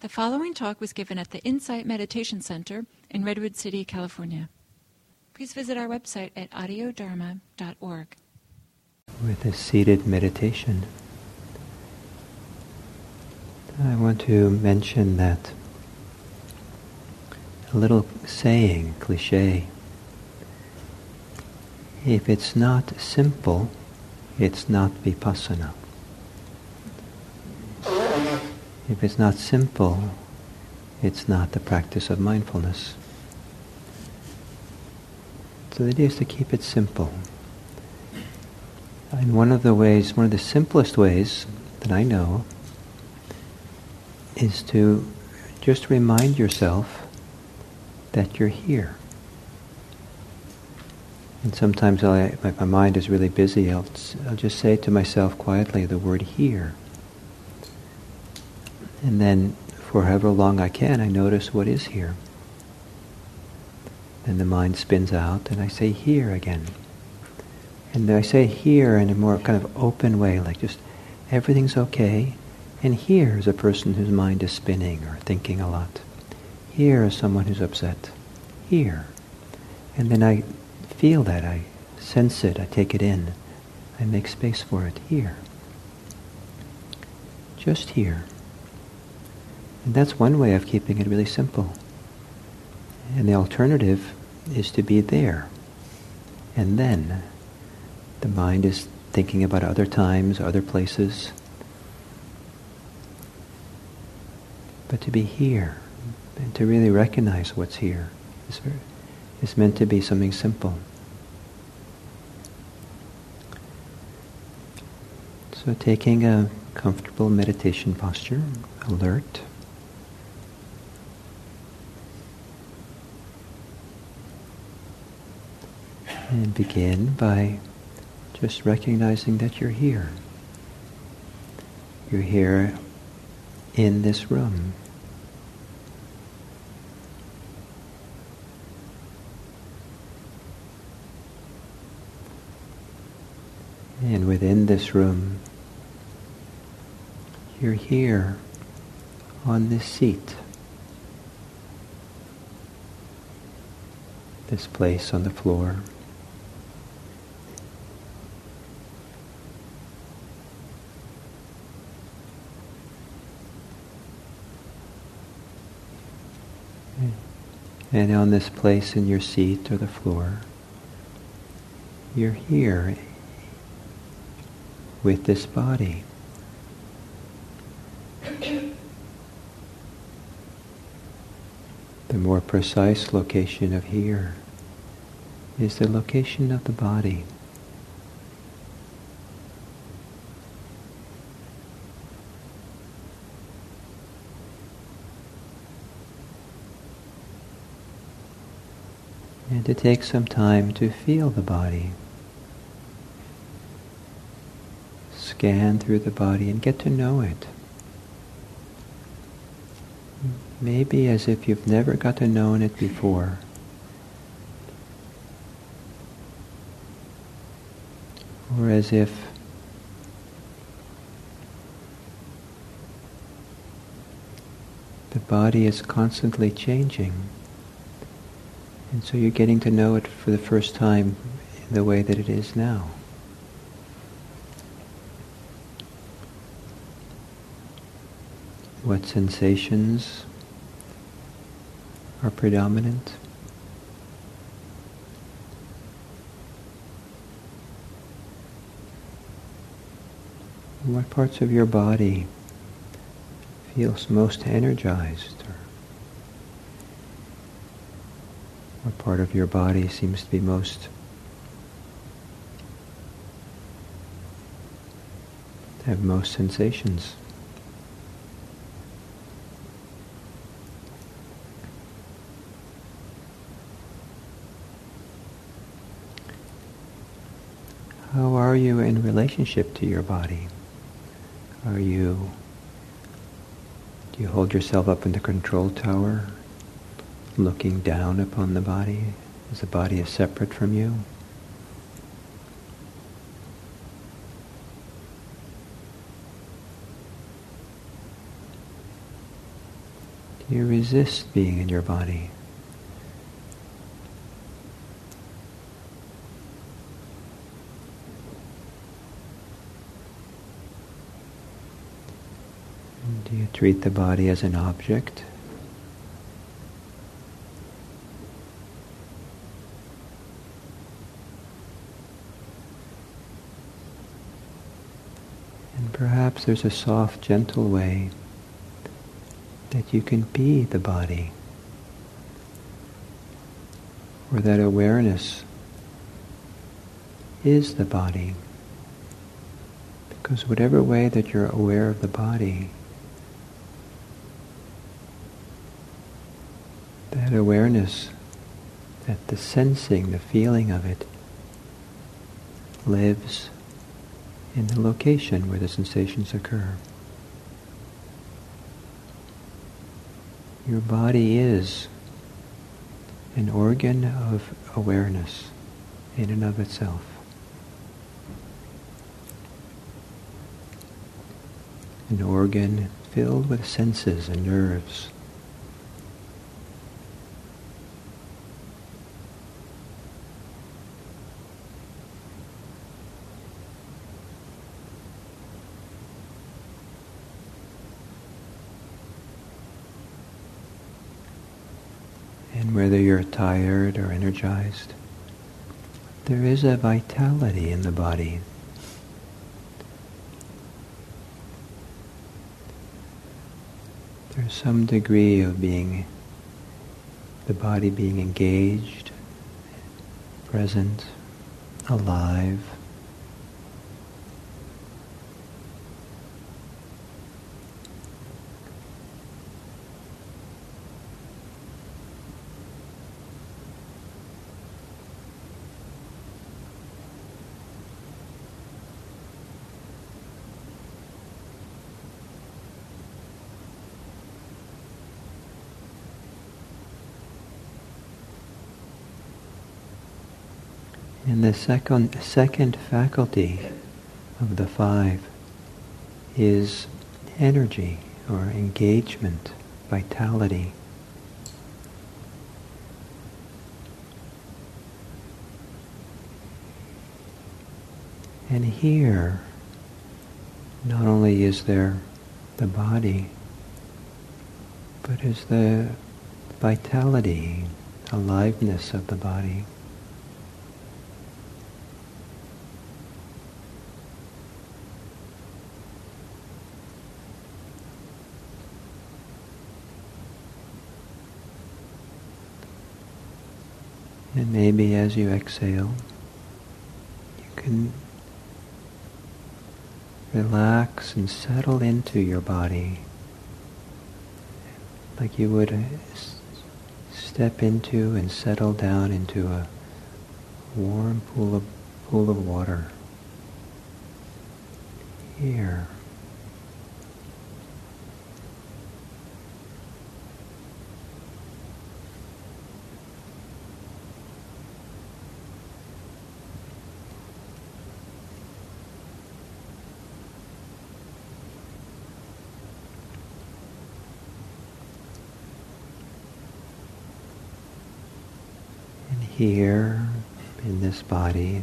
The following talk was given at the Insight Meditation Center in Redwood City, California. Please visit our website at audiodharma.org. With a seated meditation, I want to mention that a little saying, cliche. If it's not simple, it's not vipassana. If it's not simple, it's not the practice of mindfulness. So the idea is to keep it simple. And one of the ways, one of the simplest ways that I know is to just remind yourself that you're here. And sometimes I, my mind is really busy, I'll, I'll just say to myself quietly the word here. And then for however long I can, I notice what is here. Then the mind spins out and I say here again. And I say here in a more kind of open way, like just everything's okay. And here is a person whose mind is spinning or thinking a lot. Here is someone who's upset. Here. And then I feel that, I sense it, I take it in. I make space for it here. Just here. And that's one way of keeping it really simple. And the alternative is to be there. And then the mind is thinking about other times, other places. But to be here and to really recognize what's here is, very, is meant to be something simple. So taking a comfortable meditation posture, alert. And begin by just recognizing that you're here. You're here in this room. And within this room, you're here on this seat. This place on the floor. And on this place in your seat or the floor, you're here with this body. The more precise location of here is the location of the body. and to take some time to feel the body. Scan through the body and get to know it. Maybe as if you've never got to know it before. Or as if the body is constantly changing. And so you're getting to know it for the first time in the way that it is now. What sensations are predominant? What parts of your body feels most energized or What part of your body seems to be most have most sensations? How are you in relationship to your body? Are you, do you hold yourself up in the control tower looking down upon the body as the body is separate from you. Do you resist being in your body. Do you treat the body as an object? Perhaps there's a soft, gentle way that you can be the body, or that awareness is the body. Because whatever way that you're aware of the body, that awareness, that the sensing, the feeling of it, lives in the location where the sensations occur. Your body is an organ of awareness in and of itself. An organ filled with senses and nerves. And whether you're tired or energized, there is a vitality in the body. There's some degree of being, the body being engaged, present, alive. And the second, second faculty of the five is energy or engagement, vitality. And here, not only is there the body, but is the vitality, aliveness of the body. And maybe as you exhale, you can relax and settle into your body like you would uh, step into and settle down into a warm pool of, pool of water. Here. Here in this body,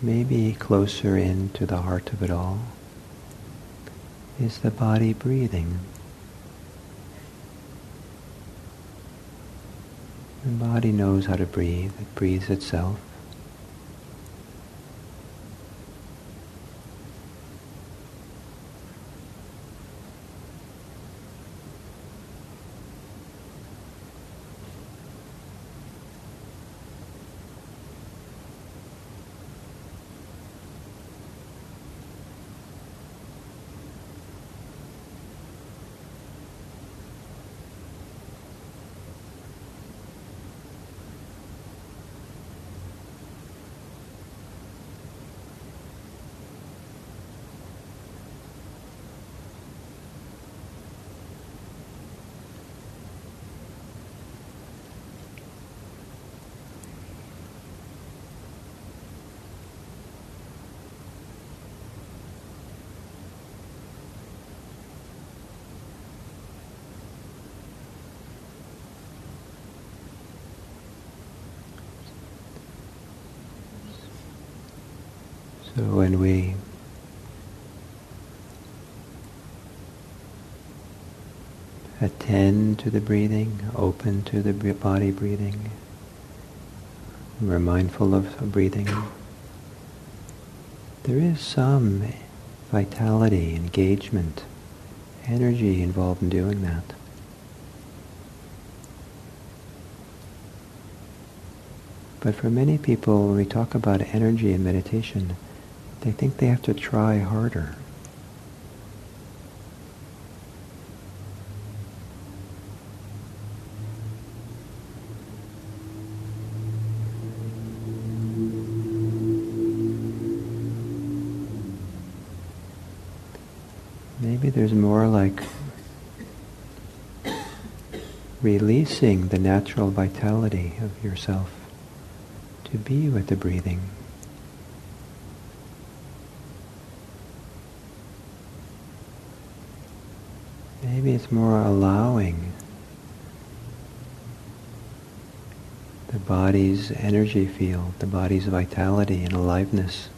maybe closer in to the heart of it all, is the body breathing. The body knows how to breathe, it breathes itself. So when we attend to the breathing, open to the body breathing, we're mindful of breathing, there is some vitality, engagement, energy involved in doing that. But for many people, when we talk about energy in meditation, they think they have to try harder. Maybe there's more like releasing the natural vitality of yourself to be with the breathing. Maybe it's more allowing the body's energy field, the body's vitality and aliveness.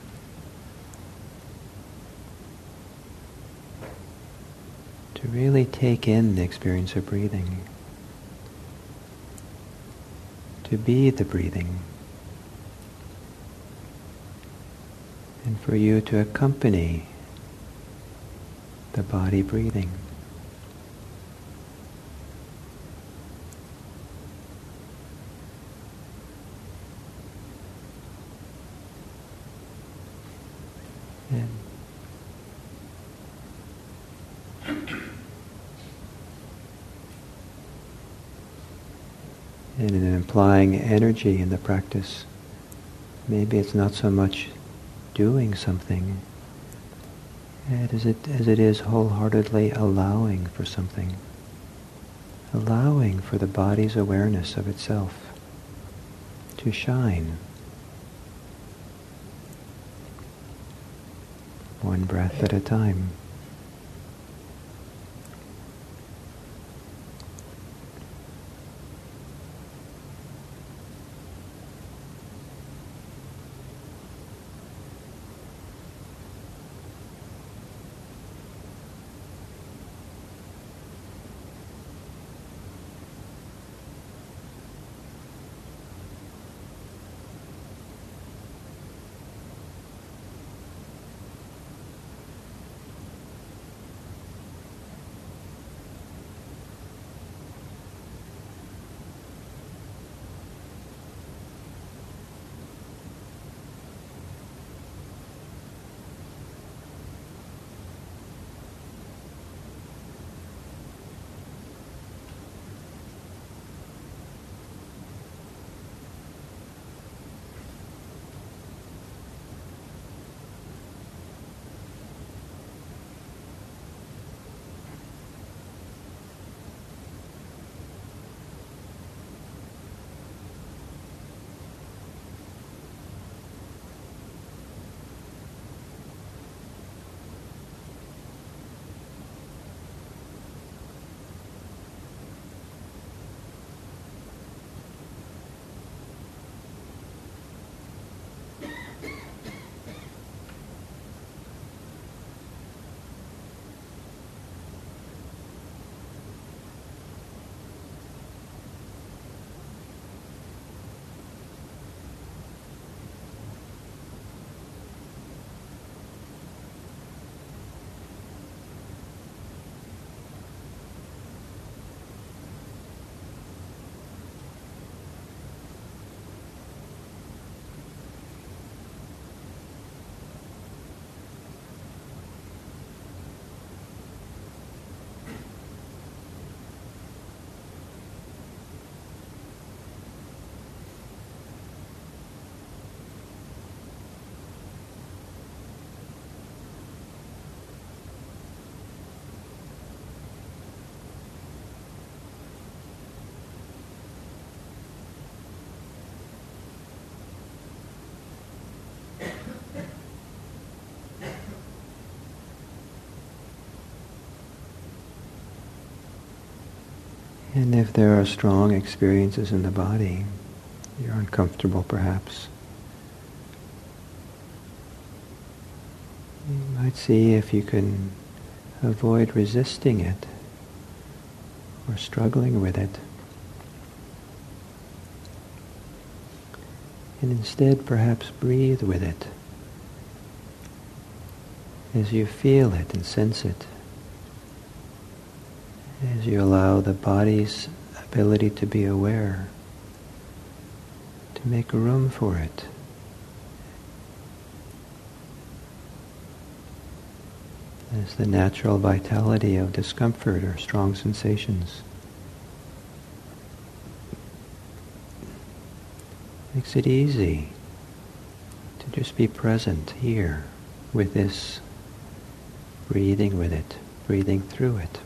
To really take in the experience of breathing. To be the breathing. and for you to accompany the body breathing. Applying energy in the practice, maybe it's not so much doing something as it, as it is wholeheartedly allowing for something. Allowing for the body's awareness of itself to shine. One breath at a time. And if there are strong experiences in the body, you're uncomfortable perhaps. You might see if you can avoid resisting it or struggling with it. And instead perhaps breathe with it as you feel it and sense it, as you allow the body's ability to be aware, to make room for it. As the natural vitality of discomfort or strong sensations. Makes it easy to just be present here with this breathing with it, breathing through it.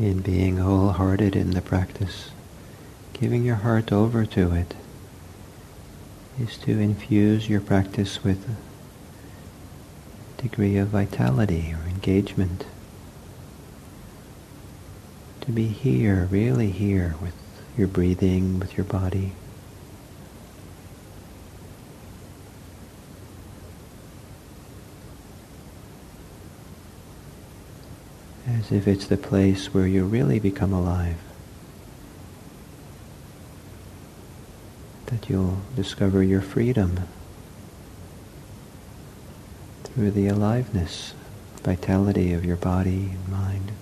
In being wholehearted in the practice, giving your heart over to it, is to infuse your practice with a degree of vitality or engagement. To be here, really here with your breathing, with your body. As if it's the place where you really become alive. That you'll discover your freedom through the aliveness, vitality of your body and mind.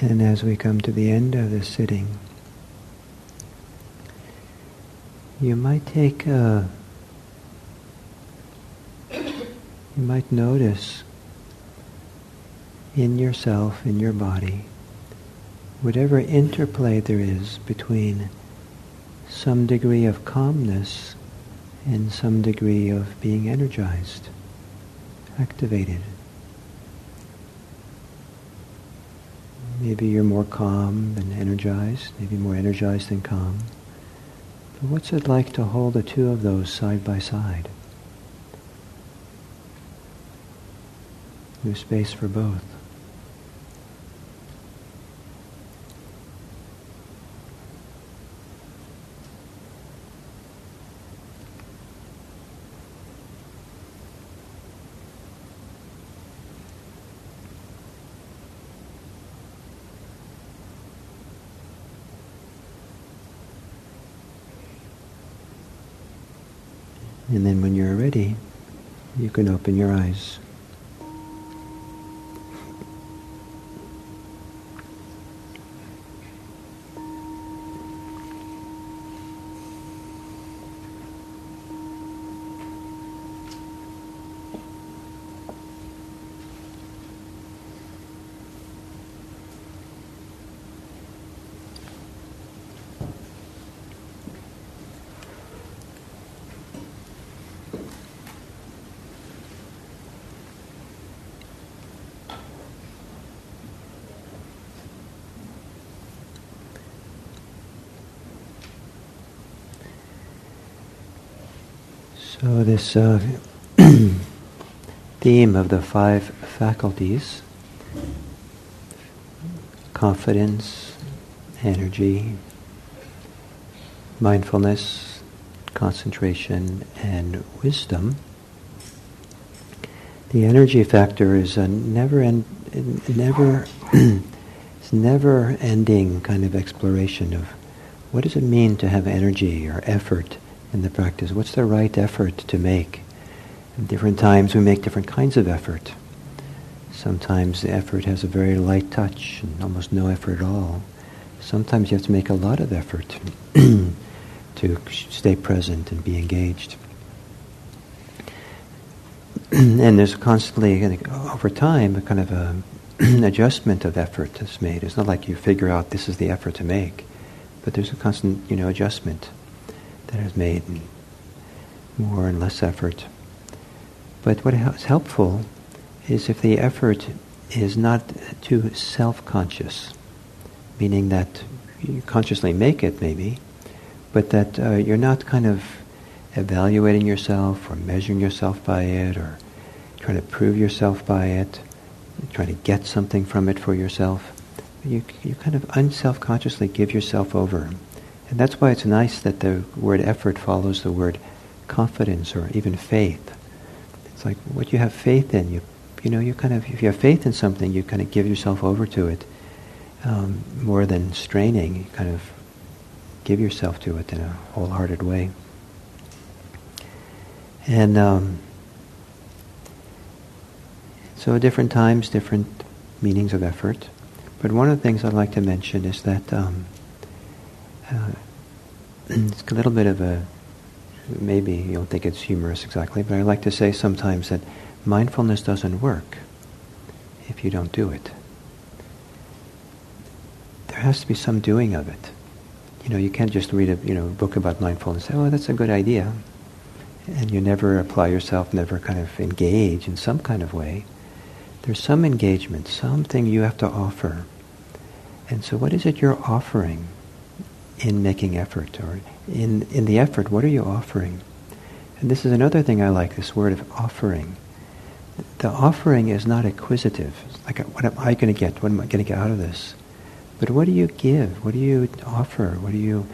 And as we come to the end of this sitting, you might take a, you might notice in yourself, in your body, whatever interplay there is between some degree of calmness and some degree of being energized, activated. Maybe you're more calm than energized, maybe more energized than calm. But what's it like to hold the two of those side by side? There's space for both. And then when you're ready, you can open your eyes. So this uh, theme of the five faculties, confidence, energy, mindfulness, concentration, and wisdom, the energy factor is a never end, never, it's never ending kind of exploration of what does it mean to have energy or effort in the practice? What's the right effort to make? At different times we make different kinds of effort. Sometimes the effort has a very light touch and almost no effort at all. Sometimes you have to make a lot of effort to stay present and be engaged. and there's constantly, over time, a kind of a, adjustment of effort that's made. It's not like you figure out this is the effort to make, but there's a constant, you know, adjustment that is made, more and less effort. But what is helpful is if the effort is not too self-conscious, meaning that you consciously make it maybe, but that uh, you're not kind of evaluating yourself or measuring yourself by it or trying to prove yourself by it, trying to get something from it for yourself. You, you kind of unself-consciously give yourself over and that's why it's nice that the word effort follows the word confidence or even faith. It's like what you have faith in. You, you know, you kind of, if you have faith in something, you kind of give yourself over to it um, more than straining. You kind of give yourself to it in a wholehearted way. And um, so, different times, different meanings of effort. But one of the things I'd like to mention is that um, uh, it's a little bit of a, maybe you don't think it's humorous exactly, but I like to say sometimes that mindfulness doesn't work if you don't do it. There has to be some doing of it. You know, you can't just read a you know book about mindfulness and say, oh, that's a good idea. And you never apply yourself, never kind of engage in some kind of way. There's some engagement, something you have to offer. And so what is it you're offering? In making effort or in, in the effort, what are you offering? And this is another thing I like, this word of offering. The offering is not acquisitive. It's like, what am I going to get? What am I going to get out of this? But what do you give? What do you offer? What are you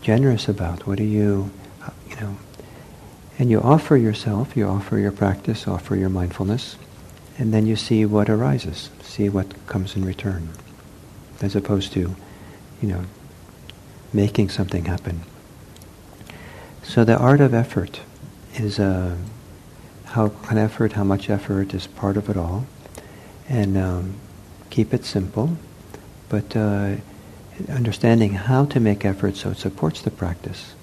generous about? What do you, uh, you know, and you offer yourself, you offer your practice, offer your mindfulness, and then you see what arises, see what comes in return, as opposed to, you know, making something happen. So the art of effort is uh, how an effort, how much effort is part of it all, and um, keep it simple. but uh, understanding how to make effort so it supports the practice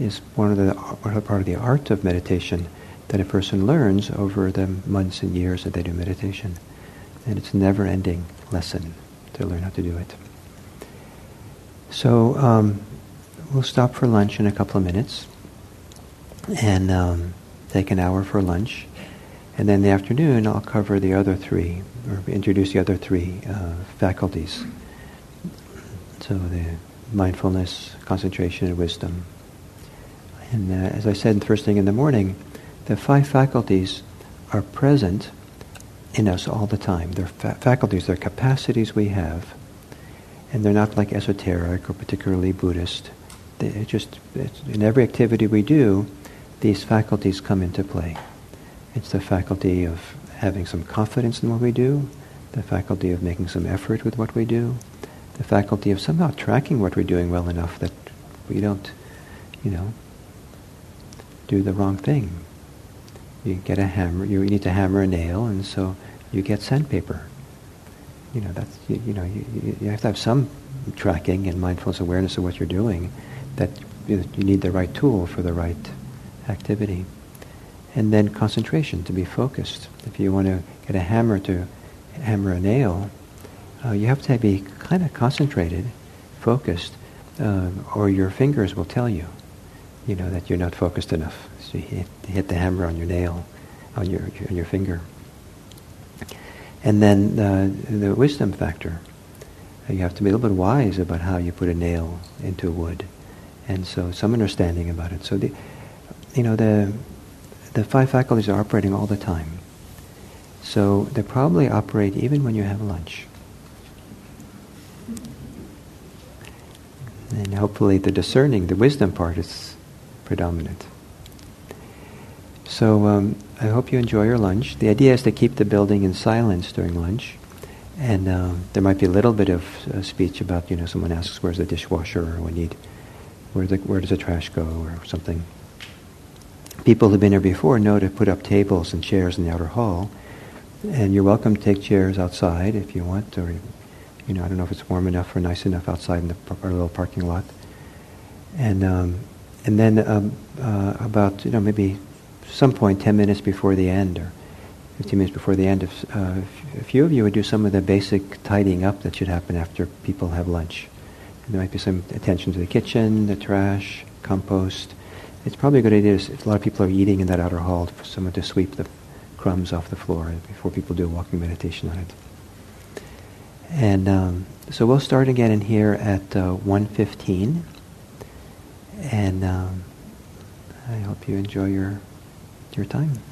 is one of the part of the art of meditation that a person learns over the months and years that they do meditation. And it's a never-ending lesson to learn how to do it. So um, we'll stop for lunch in a couple of minutes and um, take an hour for lunch. And then in the afternoon, I'll cover the other three, or introduce the other three uh, faculties. So the mindfulness, concentration, and wisdom. And uh, as I said first thing in the morning, the five faculties are present in us all the time. They're fa- faculties, they're capacities we have, and they're not like esoteric or particularly Buddhist. They just in every activity we do, these faculties come into play. It's the faculty of having some confidence in what we do, the faculty of making some effort with what we do, the faculty of somehow tracking what we're doing well enough that we don't, you know, do the wrong thing. You get a hammer, you need to hammer a nail, and so you get sandpaper. You know, that's, you, you know, you, you have to have some tracking and mindfulness awareness of what you're doing, that you need the right tool for the right activity. And then concentration, to be focused. If you want to get a hammer to hammer a nail, uh, you have to be kind of concentrated, focused, uh, or your fingers will tell you you know, that you're not focused enough. So you hit, hit the hammer on your nail, on your, on your finger. And then uh, the wisdom factor. You have to be a little bit wise about how you put a nail into wood. And so some understanding about it. So the, you know, the, the five faculties are operating all the time. So they probably operate even when you have lunch. And hopefully the discerning, the wisdom part is predominant. So um, I hope you enjoy your lunch. The idea is to keep the building in silence during lunch. And um, there might be a little bit of uh, speech about, you know, someone asks, where's the dishwasher, or we need, where, the, where does the trash go, or something. People who've been here before know to put up tables and chairs in the outer hall. And you're welcome to take chairs outside if you want, or, you know, I don't know if it's warm enough or nice enough outside in the, our little parking lot. And um, and then um, uh, about you know maybe some point 10 minutes before the end or 15 minutes before the end, if, uh, a few of you would do some of the basic tidying up that should happen after people have lunch. And there might be some attention to the kitchen, the trash, compost. It's probably a good idea if a lot of people are eating in that outer hall for someone to sweep the crumbs off the floor before people do a walking meditation on it. And um, so we'll start again in here at uh, 1.15. And um, I hope you enjoy your, your time.